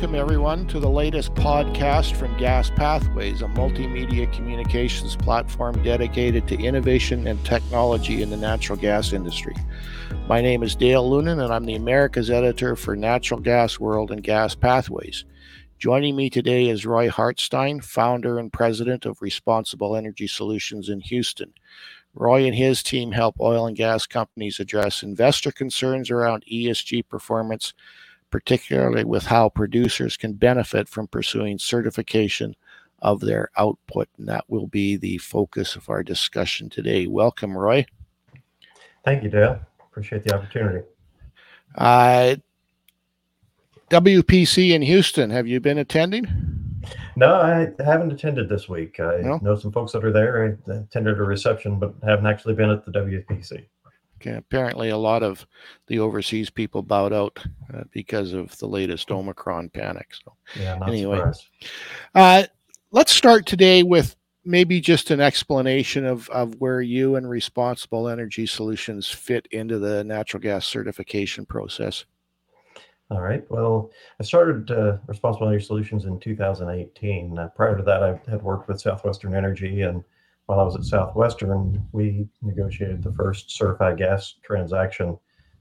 Welcome, everyone, to the latest podcast from Gas Pathways, a multimedia communications platform dedicated to innovation and technology in the natural gas industry. My name is Dale Lunan, and I'm the Americas editor for Natural Gas World and Gas Pathways. Joining me today is Roy Hartstein, founder and president of Responsible Energy Solutions in Houston. Roy and his team help oil and gas companies address investor concerns around ESG performance particularly with how producers can benefit from pursuing certification of their output. And that will be the focus of our discussion today. Welcome, Roy. Thank you, Dale. Appreciate the opportunity. Uh, WPC in Houston, have you been attending? No, I haven't attended this week. I no? know some folks that are there. I attended a reception, but haven't actually been at the WPC apparently a lot of the overseas people bowed out uh, because of the latest Omicron panic. So, yeah, anyway, uh, let's start today with maybe just an explanation of, of where you and Responsible Energy Solutions fit into the natural gas certification process. All right. Well, I started uh, Responsible Energy Solutions in 2018. Uh, prior to that, I had worked with Southwestern Energy and while I was at Southwestern, we negotiated the first certified gas transaction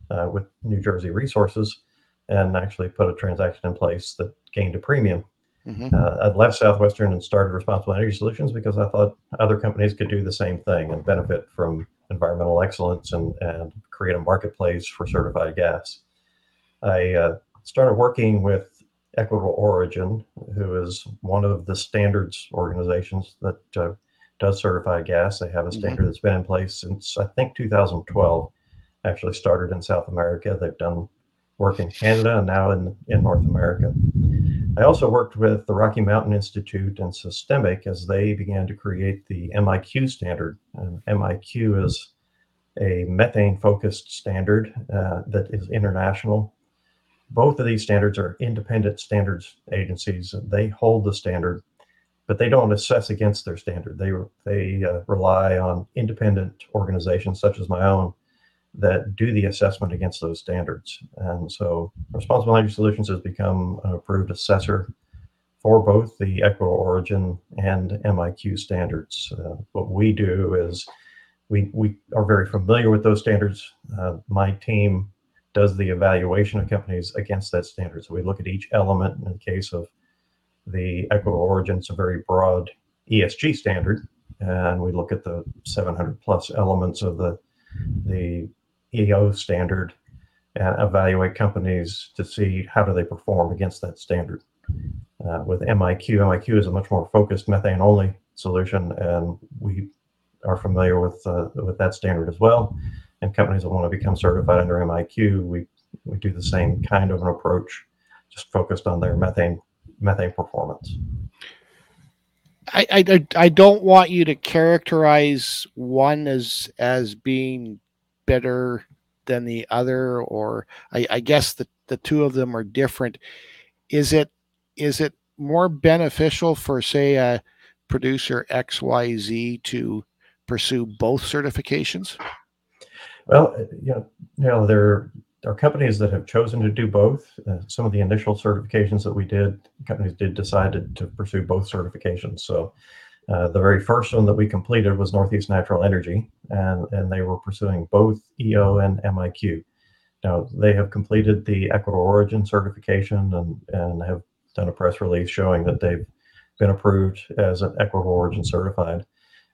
uh, with New Jersey Resources and actually put a transaction in place that gained a premium. Mm-hmm. Uh, I'd left Southwestern and started Responsible Energy Solutions because I thought other companies could do the same thing and benefit from environmental excellence and, and create a marketplace for certified gas. I uh, started working with Equitable Origin, who is one of the standards organizations that uh, does certify gas. They have a mm-hmm. standard mm-hmm. that's been in place since I think 2012. Actually started in South America. They've done work in Canada and now in in North America. I also worked with the Rocky Mountain Institute and SYSTEMIQ as they began to create the MIQ standard. And MIQ is a methane focused standard uh, that is international. Both of these standards are independent standards agencies. They hold the standard but they don't assess against their standard. They they uh, rely on independent organizations such as my own that do the assessment against those standards. And so, Responsible Energy Solutions has become an approved assessor for both the Equitable Origin and MIQ standards. Uh, what we do is we we are very familiar with those standards. Uh, my team does the evaluation of companies against that standard. So we look at each element in the case of the equitable origin is a very broad ESG standard, and we look at the 700 plus elements of the the EO standard and evaluate companies to see how do they perform against that standard. Uh, with MIQ, MIQ is a much more focused methane only solution, and we are familiar with uh, with that standard as well. And companies that want to become certified under MIQ, we we do the same kind of an approach, just focused on their methane methane performance. I, I, I don't want you to characterize one as as being better than the other, or I, I guess the, the two of them are different. Is it is it more beneficial for say a producer XYZ to pursue both certifications? Well, you know, you know, there are companies that have chosen to do both. Uh, some of the initial certifications that we did, companies did decide to, to pursue both certifications. So uh, the very first one that we completed was Northeast Natural Energy, and, and they were pursuing both EO and MIQ. Now, they have completed the Equitable Origin certification and, and have done a press release showing that they've been approved as an Equitable Origin certified.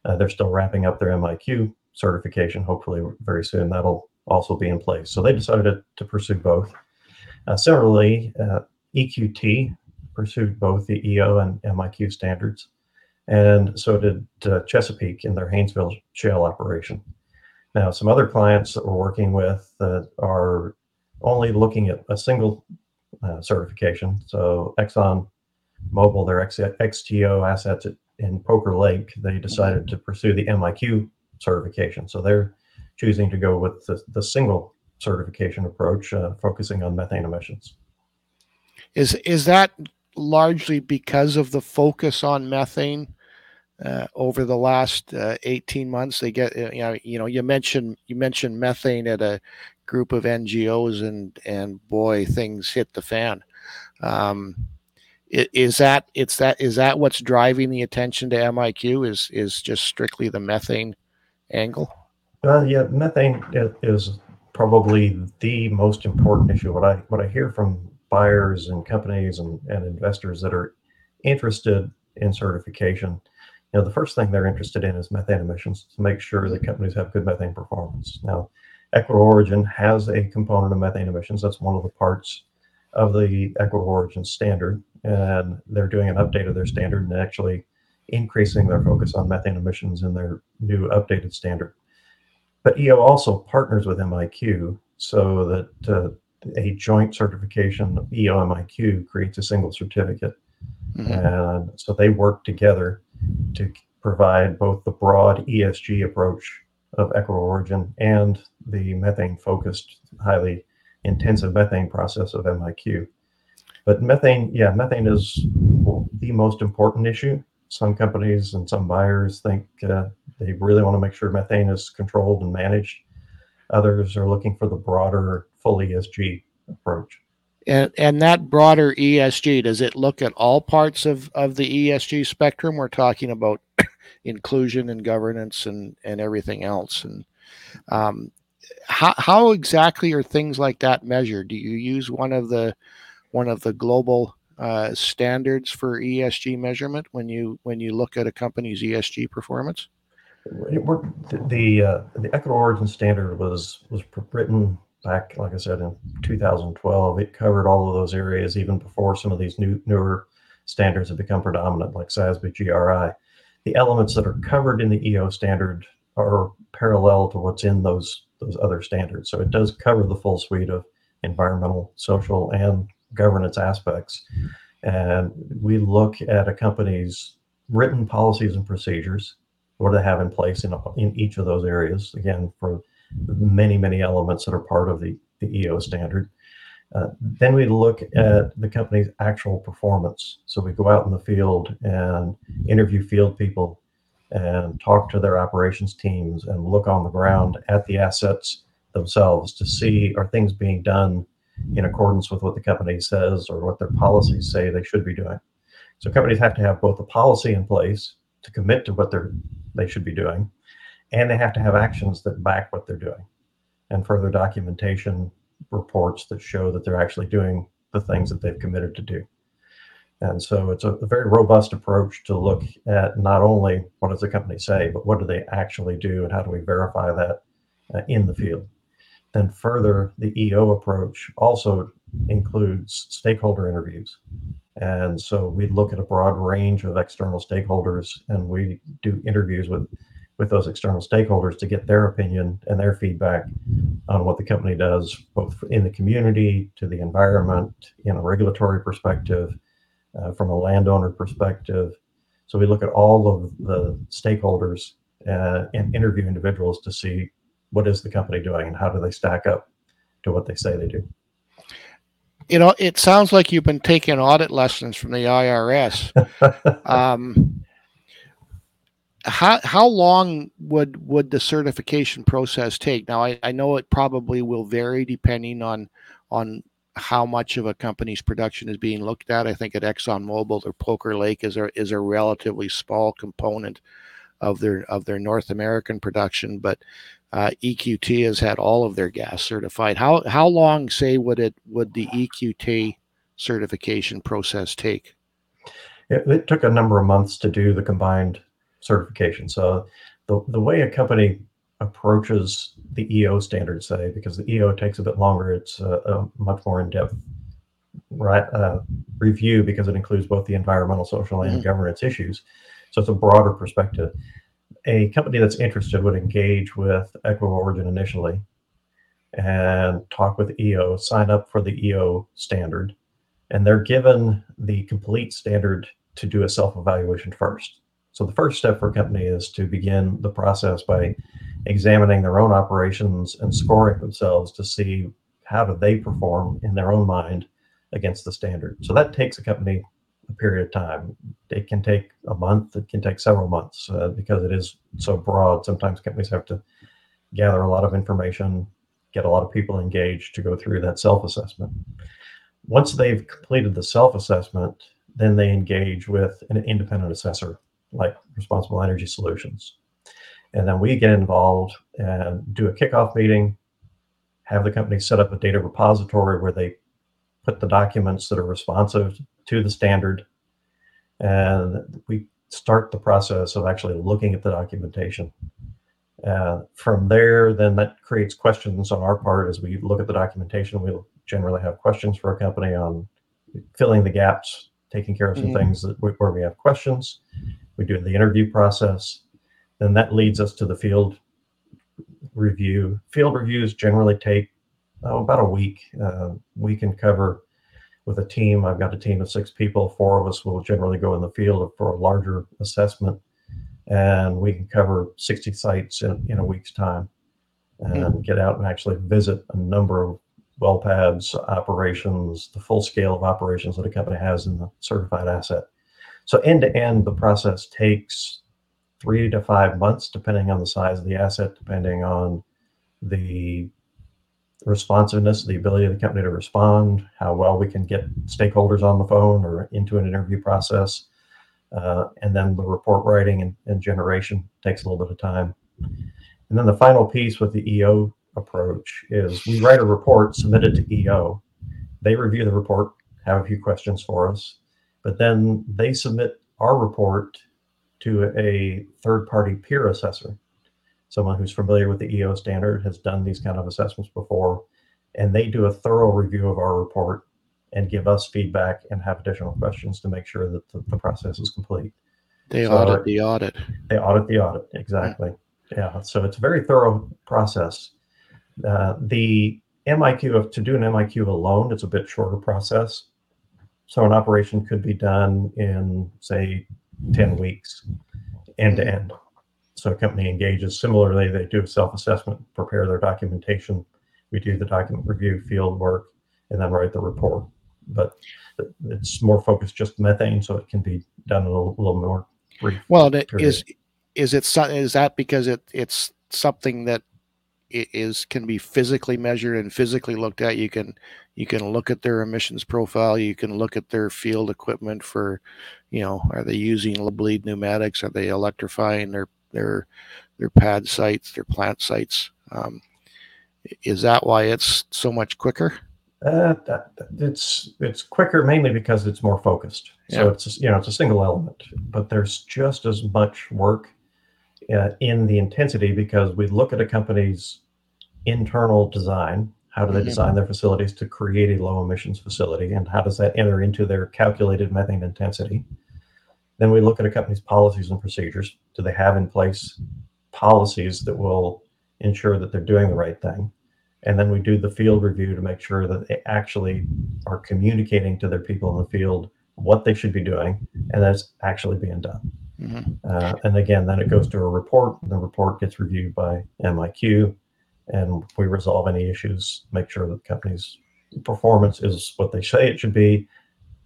Uh, they're still wrapping up their MIQ certification, hopefully, very soon. That'll also be in place. So they decided to, pursue both. Uh, similarly, uh, EQT pursued both the EO and MIQ standards, and so did uh, Chesapeake in their Haynesville shale operation. Now, some other clients that we're working with are only looking at a single uh, certification. So Exxon Mobil, their X- XTO assets in Poker Lake, they decided to pursue the MIQ certification. So they're choosing to go with the, the single certification approach, uh, focusing on methane emissions. Is is that largely because of the focus on methane uh, over the last uh, 18 months? They get you know you know you mentioned you mentioned methane at a group of NGOs and and boy things hit the fan. Um, is that it's that is that what's driving the attention to MIQ? Is is just strictly the methane angle? Uh, yeah, methane is probably the most important issue. What I what I hear from buyers and companies and, and investors that are interested in certification, you know, the first thing they're interested in is methane emissions to make sure that companies have good methane performance. Now, Equitable Origin has a component of methane emissions. That's one of the parts of the Equitable Origin standard, and they're doing an update of their standard and actually increasing their focus on methane emissions in their new updated standard. But EO also partners with MIQ so that uh, a joint certification of EO MIQ creates a single certificate. Mm-hmm. And so they work together to provide both the broad ESG approach of Equitable Origin and the methane focused, highly intensive methane process of MIQ. But methane, yeah, methane is the most important issue. Some companies and some buyers think uh, they really want to make sure methane is controlled and managed. Others are looking for the broader, full ESG approach. And, and that broader ESG, does it look at all parts of, of the ESG spectrum? We're talking about inclusion and governance and, and everything else. And um, how, how exactly are things like that measured? Do you use one of the one of the global uh, standards for ESG measurement when you when you look at a company's ESG performance? The the, uh, the Equitable Origin standard was was written back, like I said, in 2012. It covered all of those areas even before some of these new newer standards have become predominant, like SASB GRI. The elements that are covered in the EO standard are parallel to what's in those those other standards. So it does cover the full suite of environmental, social, and governance aspects. And we look at a company's written policies and procedures. What do they have in place in, in each of those areas? Again, for many, many elements that are part of the, the EO standard. Uh, then we look at the company's actual performance. So we go out in the field and interview field people and talk to their operations teams and look on the ground at the assets themselves to see are things being done in accordance with what the company says or what their policies say they should be doing. So companies have to have both a policy in place to commit to what they're they should be doing, and they have to have actions that back what they're doing, and further documentation reports that show that they're actually doing the things that they've committed to do. And so it's a, very robust approach to look at not only what does the company say, but what do they actually do and how do we verify that uh, in the field. Then further, the EO approach also includes stakeholder interviews. And so we look at a broad range of external stakeholders and we do interviews with, with those external stakeholders to get their opinion and their feedback on what the company does, both in the community, to the environment, in a regulatory perspective, uh, from a landowner perspective. So we look at all of the stakeholders uh, and interview individuals to see what is the company doing and how do they stack up to what they say they do. You know, it sounds like you've been taking audit lessons from the IRS. um, how how long would would the certification process take? Now, I, I know it probably will vary depending on on how much of a company's production is being looked at. I think at ExxonMobil or Poker Lake is a is a relatively small component of their of their North American production, but uh, EQT has had all of their gas certified. How how long, say, would it would the EQT certification process take? It, it took a number of months to do the combined certification. So the the way a company approaches the EO standards, say, because the EO takes a bit longer. It's a, a much more in-depth right, uh, review because it includes both the environmental, social, and mm-hmm. governance issues. So it's a broader perspective. A company that's interested would engage with Equitable Origin initially and talk with EO, sign up for the EO standard, and they're given the complete standard to do a self-evaluation first. So the first step for a company is to begin the process by examining their own operations and scoring themselves to see how do they perform in their own mind against the standard. So that takes a company a period of time. It can take a month, it can take several months uh, because it is so broad. Sometimes companies have to gather a lot of information, get a lot of people engaged to go through that self assessment. once they've completed the self-assessment, then they engage with an independent assessor like Responsible Energy Solutions. And then we get involved and do a kickoff meeting, have the company set up a data repository where they put the documents that are responsive to the standard. And we start the process of actually looking at the documentation. Uh, from there, then that creates questions on our part as we look at the documentation. We'll generally have questions for a company on filling the gaps, taking care of some mm-hmm. things that we, where we have questions. We do the interview process. Then that leads us to the field review. Field reviews generally take oh, about a week. Uh, we can cover with a team. I've got a team of six people. Four of us will generally go in the field for a larger assessment, and we can cover 60 sites in, in a week's time and mm-hmm. get out and actually visit a number of well pads, operations, the full scale of operations that a company has in the certified asset. So end to end, the process takes three to five months, depending on the size of the asset, depending on the responsiveness, the ability of the company to respond, how well we can get stakeholders on the phone or into an interview process. Uh, and then the report writing and, and, generation takes a little bit of time. And then the final piece with the EO approach is we write a report, submit it to EO. They review the report, have a few questions for us, but then they submit our report to a third party peer assessor someone who's familiar with the EO standard, has done these kind of assessments before, and they do a thorough review of our report and give us feedback and have additional questions to make sure that the, the process is complete. They so audit the audit. They audit the audit, exactly. Yeah, so it's a very thorough process. Uh, the MIQ, of, to do an MIQ alone, it's a bit shorter process. So an operation could be done in, say, 10 weeks, end to end. So a company engages. Similarly, they do a self-assessment, prepare their documentation. We do the document review, field work, and then write the report. But it's more focused just methane, so it can be done in a little, little more brief. Well, is is it is that because it it's something that is can be physically measured and physically looked at you can you can look at their emissions profile you can look at their field equipment for you know are they using bleed pneumatics are they electrifying their their their pad sites, their plant sites. Um, is that why it's so much quicker? Uh, that, it's it's quicker mainly because it's more focused. Yeah. So it's you know it's a single element, but there's just as much work uh, in the intensity because we look at a company's internal design. How do they mm-hmm. design their facilities to create a low emissions facility, and how does that enter into their calculated methane intensity? Then we look at a company's policies and procedures. Do they have in place policies that will ensure that they're doing the right thing? And then we do the field review to make sure that they actually are communicating to their people in the field what they should be doing and that's actually being done. Mm-hmm. Uh, and again, then it goes to a report. The report gets reviewed by MIQ, and we resolve any issues, make sure that the company's performance is what they say it should be,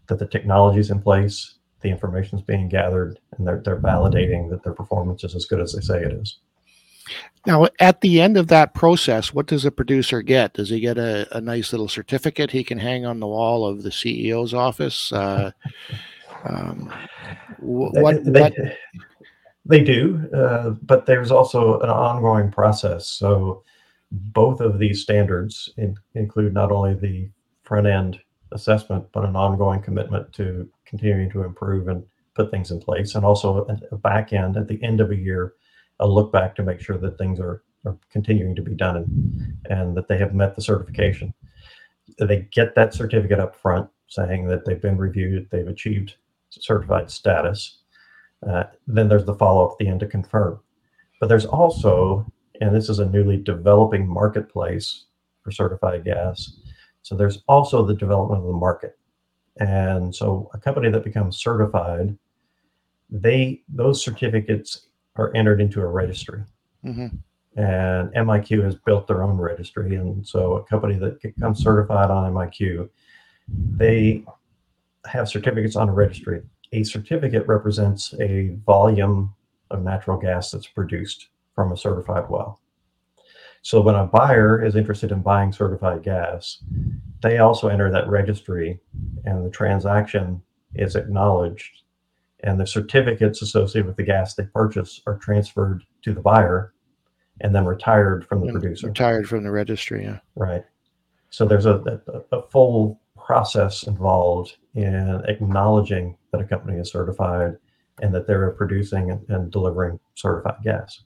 that the technology is in place, the information is being gathered and they're, they're validating that their performance is as good as they say it is. Now, at the end of that process, what does a producer get? Does he get a, a nice little certificate he can hang on the wall of the CEO's office? Uh, um, what, they, what? they do, uh, but there's also an ongoing process. So, both of these standards in, include not only the front end assessment, but an ongoing commitment to continuing to improve and put things in place, and also a, back end at the end of a year, a look back to make sure that things are, are continuing to be done and, and that they have met the certification. They get that certificate up front saying that they've been reviewed, they've achieved certified status. Uh, then there's the follow up at the end to confirm. But there's also, and this is a newly developing marketplace for certified gas, so there's also the development of the market. And so a company that becomes certified, they those certificates are entered into a registry. Mm-hmm. And MIQ has built their own registry. And so a company that becomes certified on MIQ, they have certificates on a registry. A certificate represents a volume of natural gas that's produced from a certified well. So when a buyer is interested in buying certified gas, they also enter that registry and the transaction is acknowledged and the certificates associated with the gas they purchase are transferred to the buyer and then retired from the And producer. Retired from the registry. Yeah. Right. So there's a, a, a full process involved in acknowledging that a company is certified and that they're producing and, and delivering certified gas.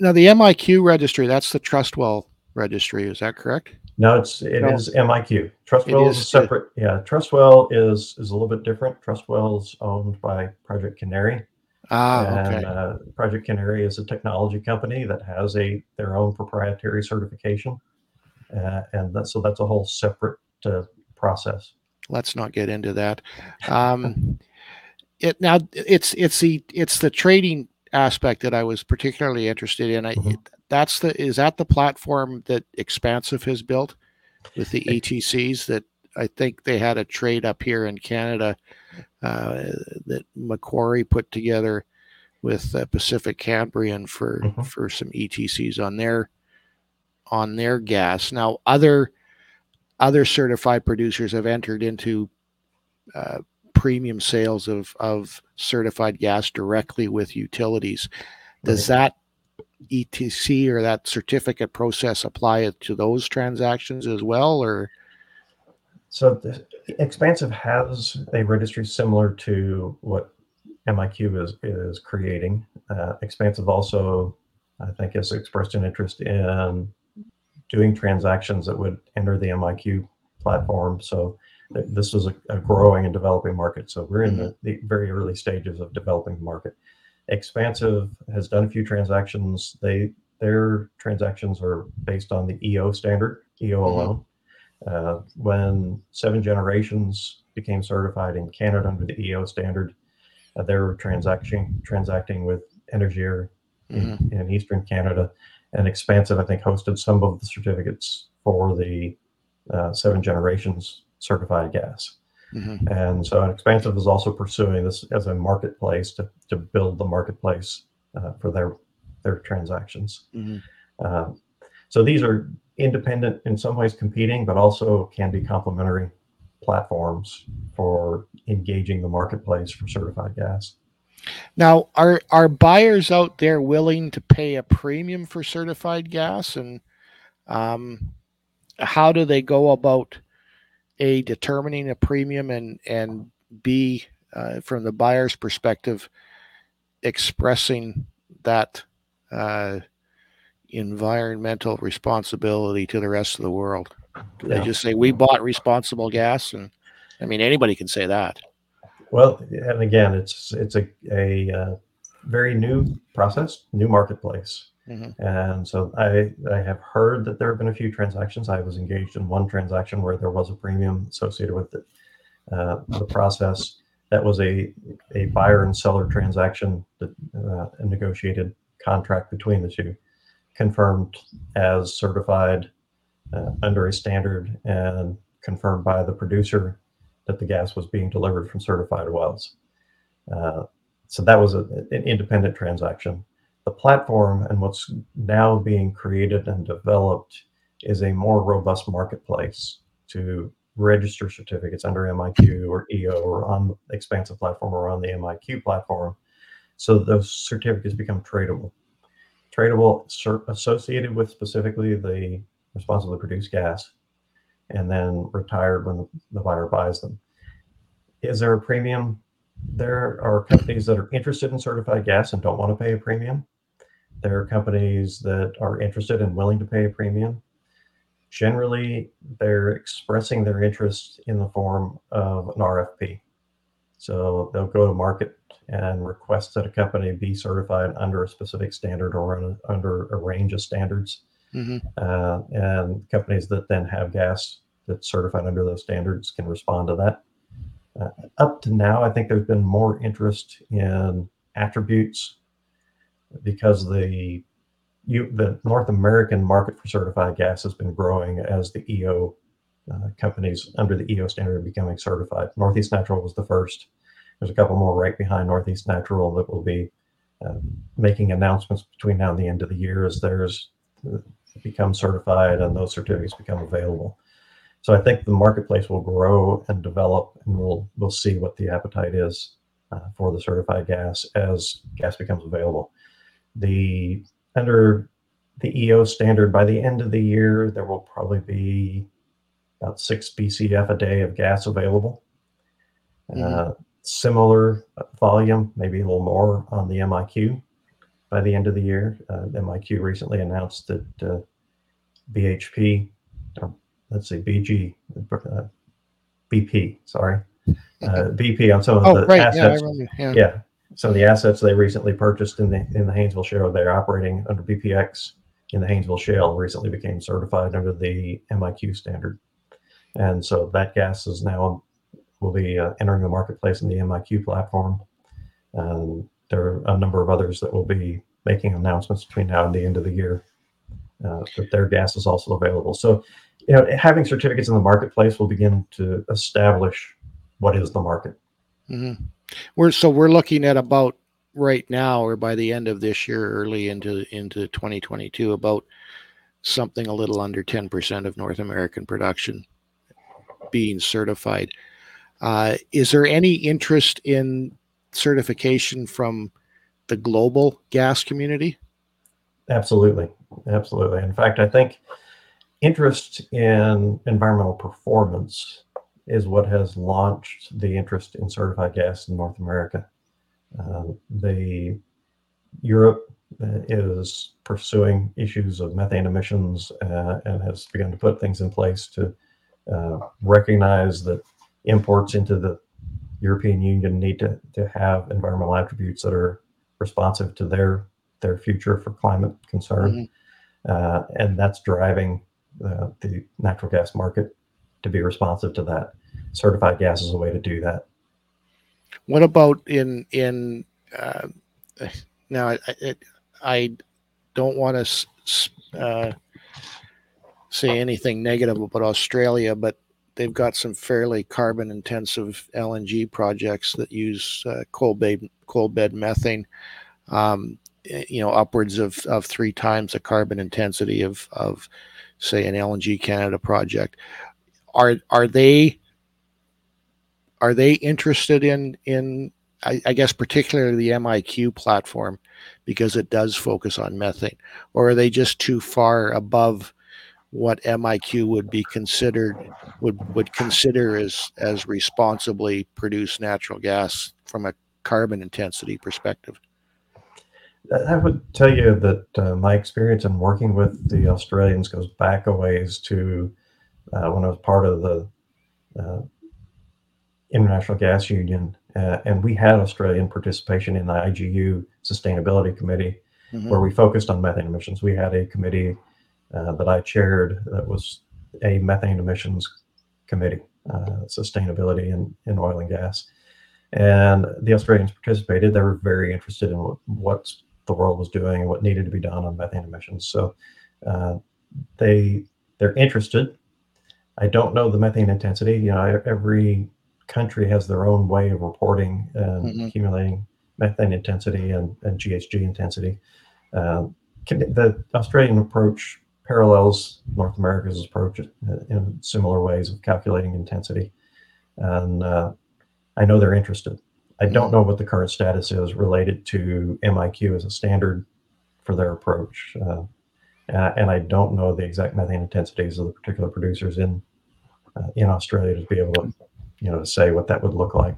Now the MIQ registry, that's the Trustwell registry. Is that correct? No, it's it No. is MIQ. Trustwell is, is separate. Yeah, Trustwell is is a little bit different. Trustwell is owned by Project Canary, Ah, and okay. uh, Project Canary is a technology company that has a their own proprietary certification, uh, and that, so that's a whole separate uh, process. Let's not get into that. Um, it now it's it's the it's the trading aspect that I was particularly interested in. I, Mhm. that's the is that the platform that Xpansiv has built with the ETCs that I think they had a trade up here in Canada uh, that Macquarie put together with uh, Pacific Canbriam for Mhm. for some ETCs on their on their gas. Now other other certified producers have entered into uh, premium sales of of certified gas directly with utilities. Does that ETC or that certificate process apply it to those transactions as well, or So the, Xpansiv has a registry similar to what MIQ is is creating. Uh, Xpansiv also, I think, has expressed an interest in doing transactions that would enter the MIQ platform. So this is a, a growing and developing market. So we're in the, the very early stages of developing the market. Xpansiv has done a few transactions. They their transactions are based on the EO standard, EO Mhm. alone. Uh, when Seven Generations became certified in Canada under the EO standard, uh, they were transacting transacting with Énergir in, in Eastern Canada, and Xpansiv I think hosted some of the certificates for the uh, Seven Generations certified gas. Mhm. And so Xpansiv is also pursuing this as a marketplace to, to build the marketplace uh, for their their transactions. Mhm. Um, so these are independent, in some ways competing, but also can be complementary platforms for engaging the marketplace for certified gas. Now, are are buyers out there willing to pay a premium for certified gas, and um, how do they go about a determining a premium and and b uh, from the buyer's perspective expressing that uh, environmental responsibility to the rest of the world? Do they just say we bought responsible gas, and I mean anybody can say that. Well, and again, it's it's a a uh, very new process, new marketplace, Mhm. and so I I have heard that there have been a few transactions. I was engaged in one transaction where there was a premium associated with it. Uh, the process that was a a buyer and seller transaction that uh, a negotiated contract between the two, confirmed as certified uh, under a standard and confirmed by the producer that the gas was being delivered from certified wells. Uh, so that was a, an independent transaction. The platform and what's now being created and developed is a more robust marketplace to register certificates under MIQ or EO or on the Xpansiv platform or on the MIQ platform. So those certificates become tradable. Tradable associated with specifically the responsibly produced gas and then retired when the buyer buys them. Is there a premium? There are companies that are interested in certified gas and don't want to pay a premium. There are companies that are interested and willing to pay a premium. Generally, they're expressing their interest in the form of an RFP. So they'll go to market and request that a company be certified under a specific standard or un- under a range of standards hmm uh, and companies that then have gas that's certified under those standards can respond to that. Uh, up to now, I think there's been more interest in attributes because the you, the North American market for certified gas has been growing as the EO uh, companies under the EO standard are becoming certified. Northeast Natural was the first. There's a couple more right behind Northeast Natural that will be uh, making announcements between now and the end of the year as theirs become certified and those certificates become available. So I think the marketplace will grow and develop, and we'll we'll see what the appetite is uh, for the certified gas as gas becomes available. The under the EO standard, by the end of the year, there will probably be about six BCF a day of gas available. Mm-hmm. Uh, similar volume, maybe a little more on the MIQ by the end of the year. Uh, MIQ recently announced that uh, BHP, or let's see, BG, uh, BP, sorry, uh, BP on some of oh, the right. assets. Yeah, yeah. yeah, some of the assets they recently purchased in the in the Haynesville Shale. They're operating under BPX in the Haynesville Shale. Recently became certified under the MIQ standard, and so that gas is now will be uh, entering the marketplace in the MIQ platform. Um, there are a number of others that will be making announcements between now and the end of the year uh, that their gas is also available. So, you know, having certificates in the marketplace will begin to establish what is the market. Mm-hmm. We're so we're looking at about right now, or by the end of this year, early into into 2022, about something a little under 10% of North American production being certified. Uh, is there any interest in certification from the global gas community? Absolutely. Absolutely. In fact, I think interest in environmental performance is what has launched the interest in certified gas in North America. Uh, the Europe uh, is pursuing issues of methane emissions uh, and has begun to put things in place to uh, recognize that imports into the European Union need to, to have environmental attributes that are responsive to their their future for climate concern, mm-hmm. uh, and that's driving uh, the natural gas market to be responsive to that. Certified gas is a way to do that. What about in in uh, now? I, I, I don't want to uh, say anything negative about Australia, but they've got some fairly carbon intensive LNG projects that use uh, coal bed coal bed methane. Um, eh, you know, upwards of, of three times the carbon intensity of of say an LNG Canada project. Are are they are they interested in in I, I guess particularly the MIQ platform because it does focus on methane, or are they just too far above? what MIQ would be considered would would consider as as responsibly produced natural gas from a carbon intensity perspective. I would tell you that uh, my experience in working with the Australians goes back a ways to when I was part of the uh, International Gas Union, uh, and we had Australian participation in the IGU Sustainability Committee, mm-hmm. where we focused on methane emissions. We had a committee uh, that I chaired that was a methane emissions committee, uh, sustainability in, in oil and gas. And the Australians participated. They were very interested in what, what the world was doing and what needed to be done on methane emissions. So uh, they they're interested. I don't know the methane intensity. You know, every country has their own way of reporting and mm-hmm. accumulating methane intensity and, and GHG intensity. Uh, the Australian approach parallels North America's approach in similar ways of calculating intensity. And uh, I know they're interested. I don't mm-hmm. know what the current status is related to MIQ as a standard for their approach. Uh, and I don't know the exact methane intensities of the particular producers in uh, in Australia to be able to, you know, to say what that would look like.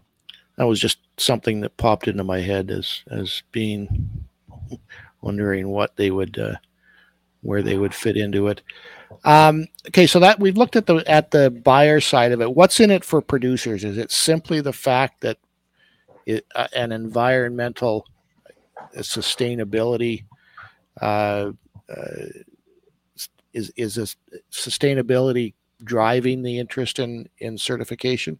That was just something that popped into my head as as being wondering what they would uh, where they would fit into it. Um, okay, so that we've looked at the at the buyer side of it. What's in it for producers? Is it simply the fact that it, uh, an environmental uh, sustainability uh, uh, is is this sustainability driving the interest in in certification?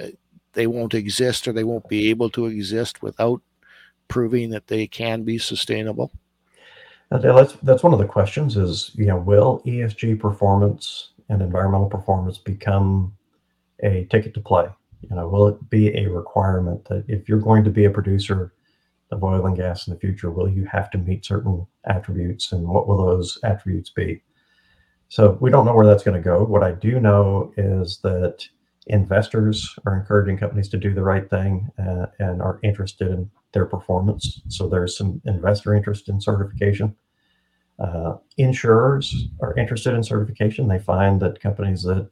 Uh, they won't exist or they won't be able to exist without proving that they can be sustainable. That's that's one of the questions. Is you know, will ESG performance and environmental performance become a ticket to play? You know, will it be a requirement that if you're going to be a producer of oil and gas in the future, will you have to meet certain attributes and what will those attributes be? So we don't know where that's going to go. What I do know is that investors are encouraging companies to do the right thing uh, and are interested in their performance. So there's some investor interest in certification. Uh, insurers are interested in certification. They find that companies that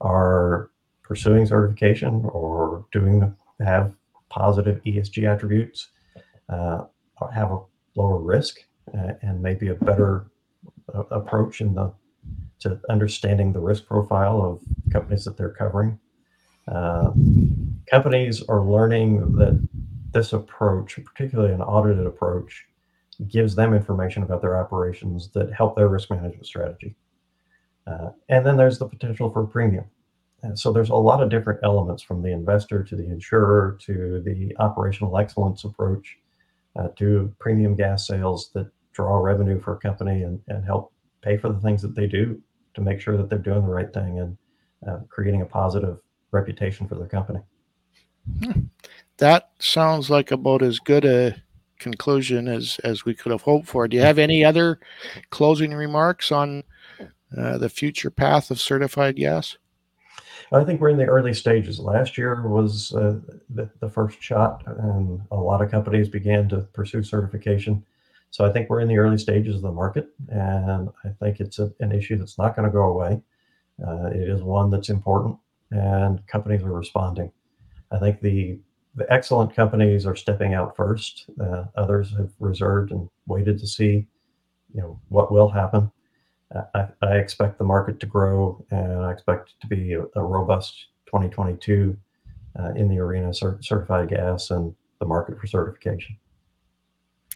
are pursuing certification or doing have positive ESG attributes uh, have a lower risk uh, and maybe a better uh, approach in the to understanding the risk profile of companies that they're covering. Uh, companies are learning that this approach, particularly an audited approach, gives them information about their operations that help their risk management strategy. Uh, and then there's the potential for premium. And so there's a lot of different elements from the investor to the insurer to the operational excellence approach uh, to premium gas sales that draw revenue for a company and, and help pay for the things that they do to make sure that they're doing the right thing and uh, creating a positive reputation for their company. That sounds like about as good a conclusion as as we could have hoped for. Do you have any other closing remarks on uh, the future path of certified gas? I think we're in the early stages. Last year was uh, the, the first shot, and a lot of companies began to pursue certification. So I think we're in the early stages of the market, and I think it's a, an issue that's not going to go away. Uh, it is one that's important, and companies are responding. I think the the excellent companies are stepping out first. Uh, others have reserved and waited to see, you know, what will happen. I, I, expect the market to grow, and I expect it to be a, a robust 2022 uh, in the arena cert- certified gas and the market for certification.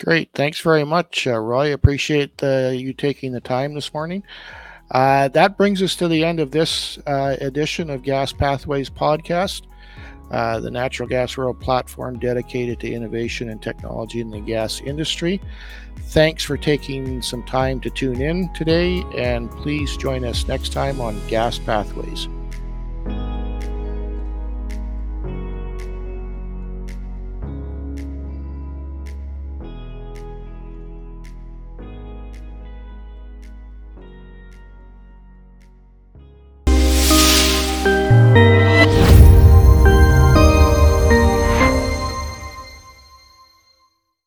Great. Thanks very much, uh, Roy. Appreciate uh, you taking the time this morning. Uh, that brings us to the end of this uh, edition of Gas Pathways podcast, uh, the natural gas world platform dedicated to innovation and technology in the gas industry. Thanks for taking some time to tune in today, and please join us next time on Gas Pathways.